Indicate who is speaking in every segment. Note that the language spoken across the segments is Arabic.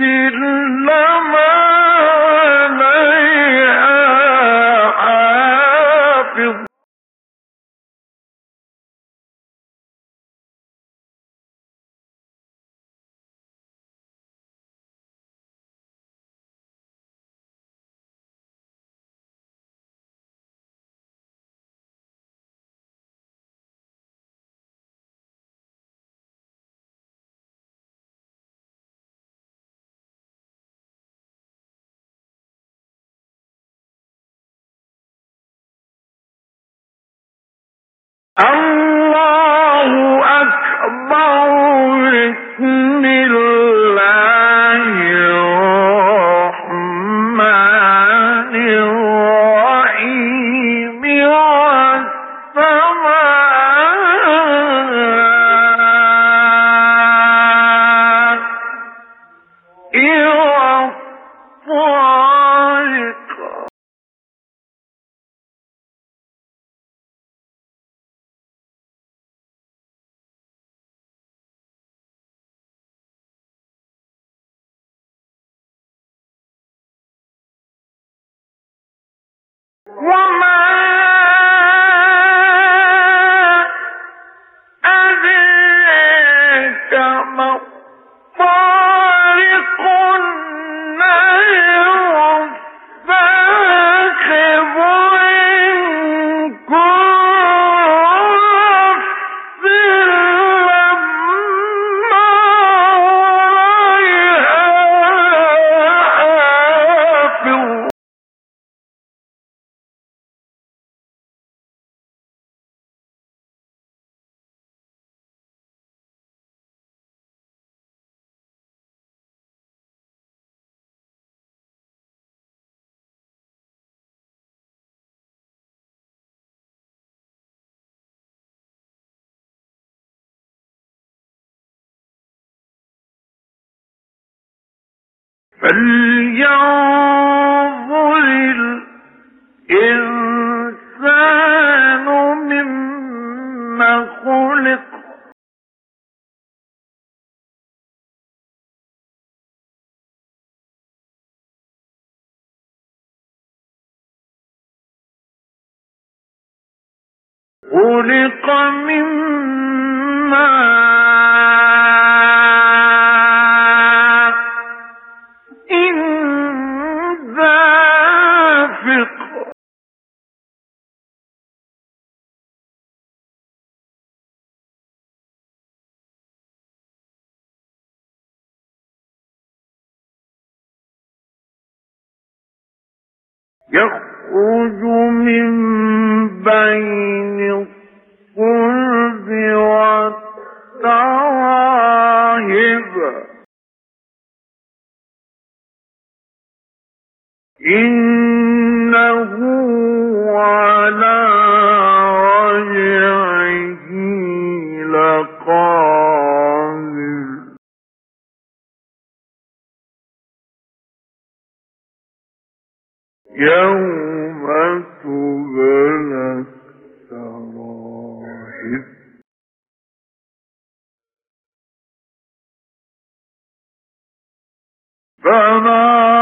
Speaker 1: لمن مَوْ فلينظر الإنسان مما خلق. خلق من يخرج من بين القلب والتواهب إن يوم تبلى السرائر فما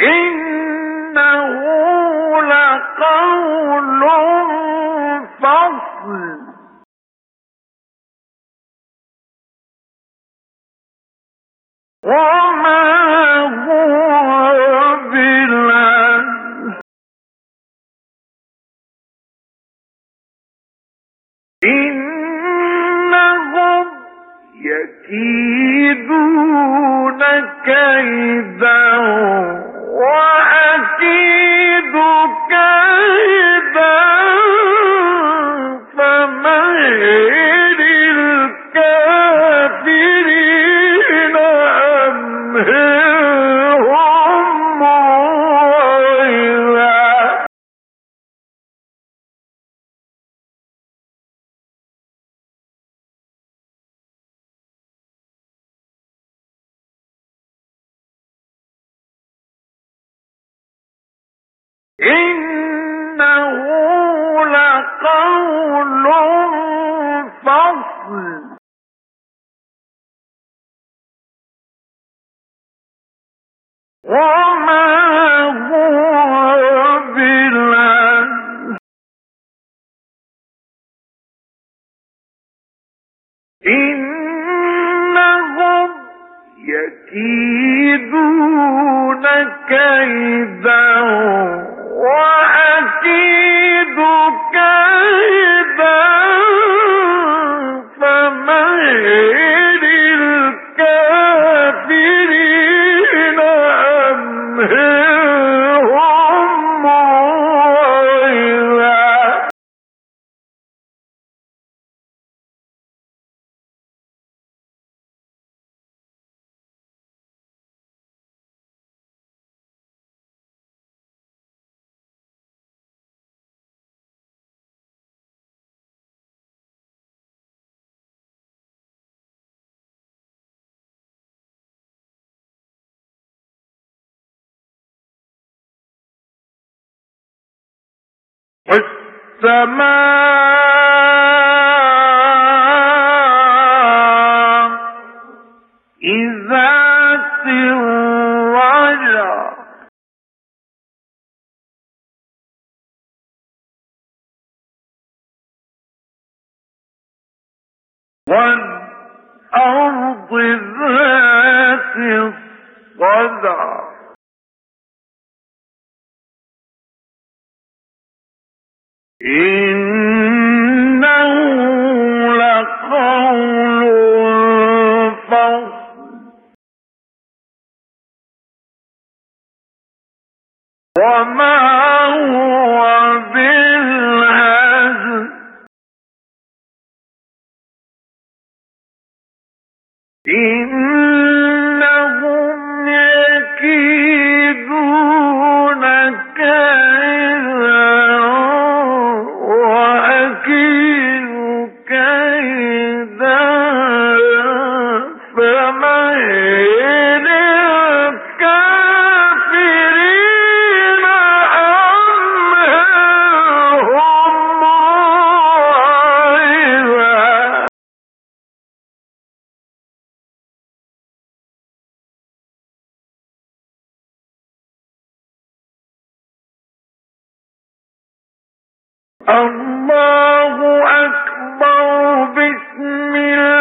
Speaker 1: إنه لقول فصل. وما هو بلا إنهم يكيدون كيدا Hey! 嗯。السماء ذات الرجع والأرض ذات الصدع. وما की الله أكبر. بسم الله.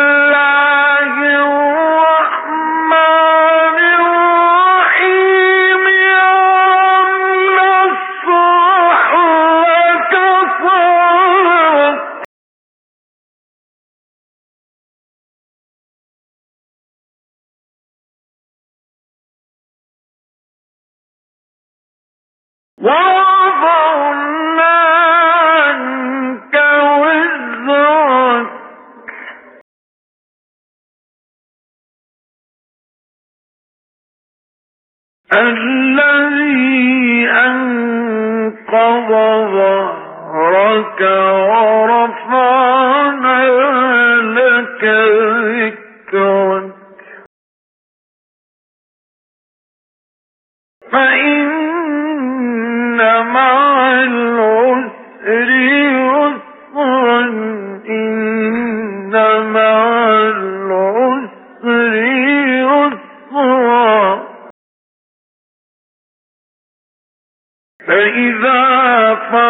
Speaker 1: الذي أنقض ظهرك لك فإن مع العسر الأطفال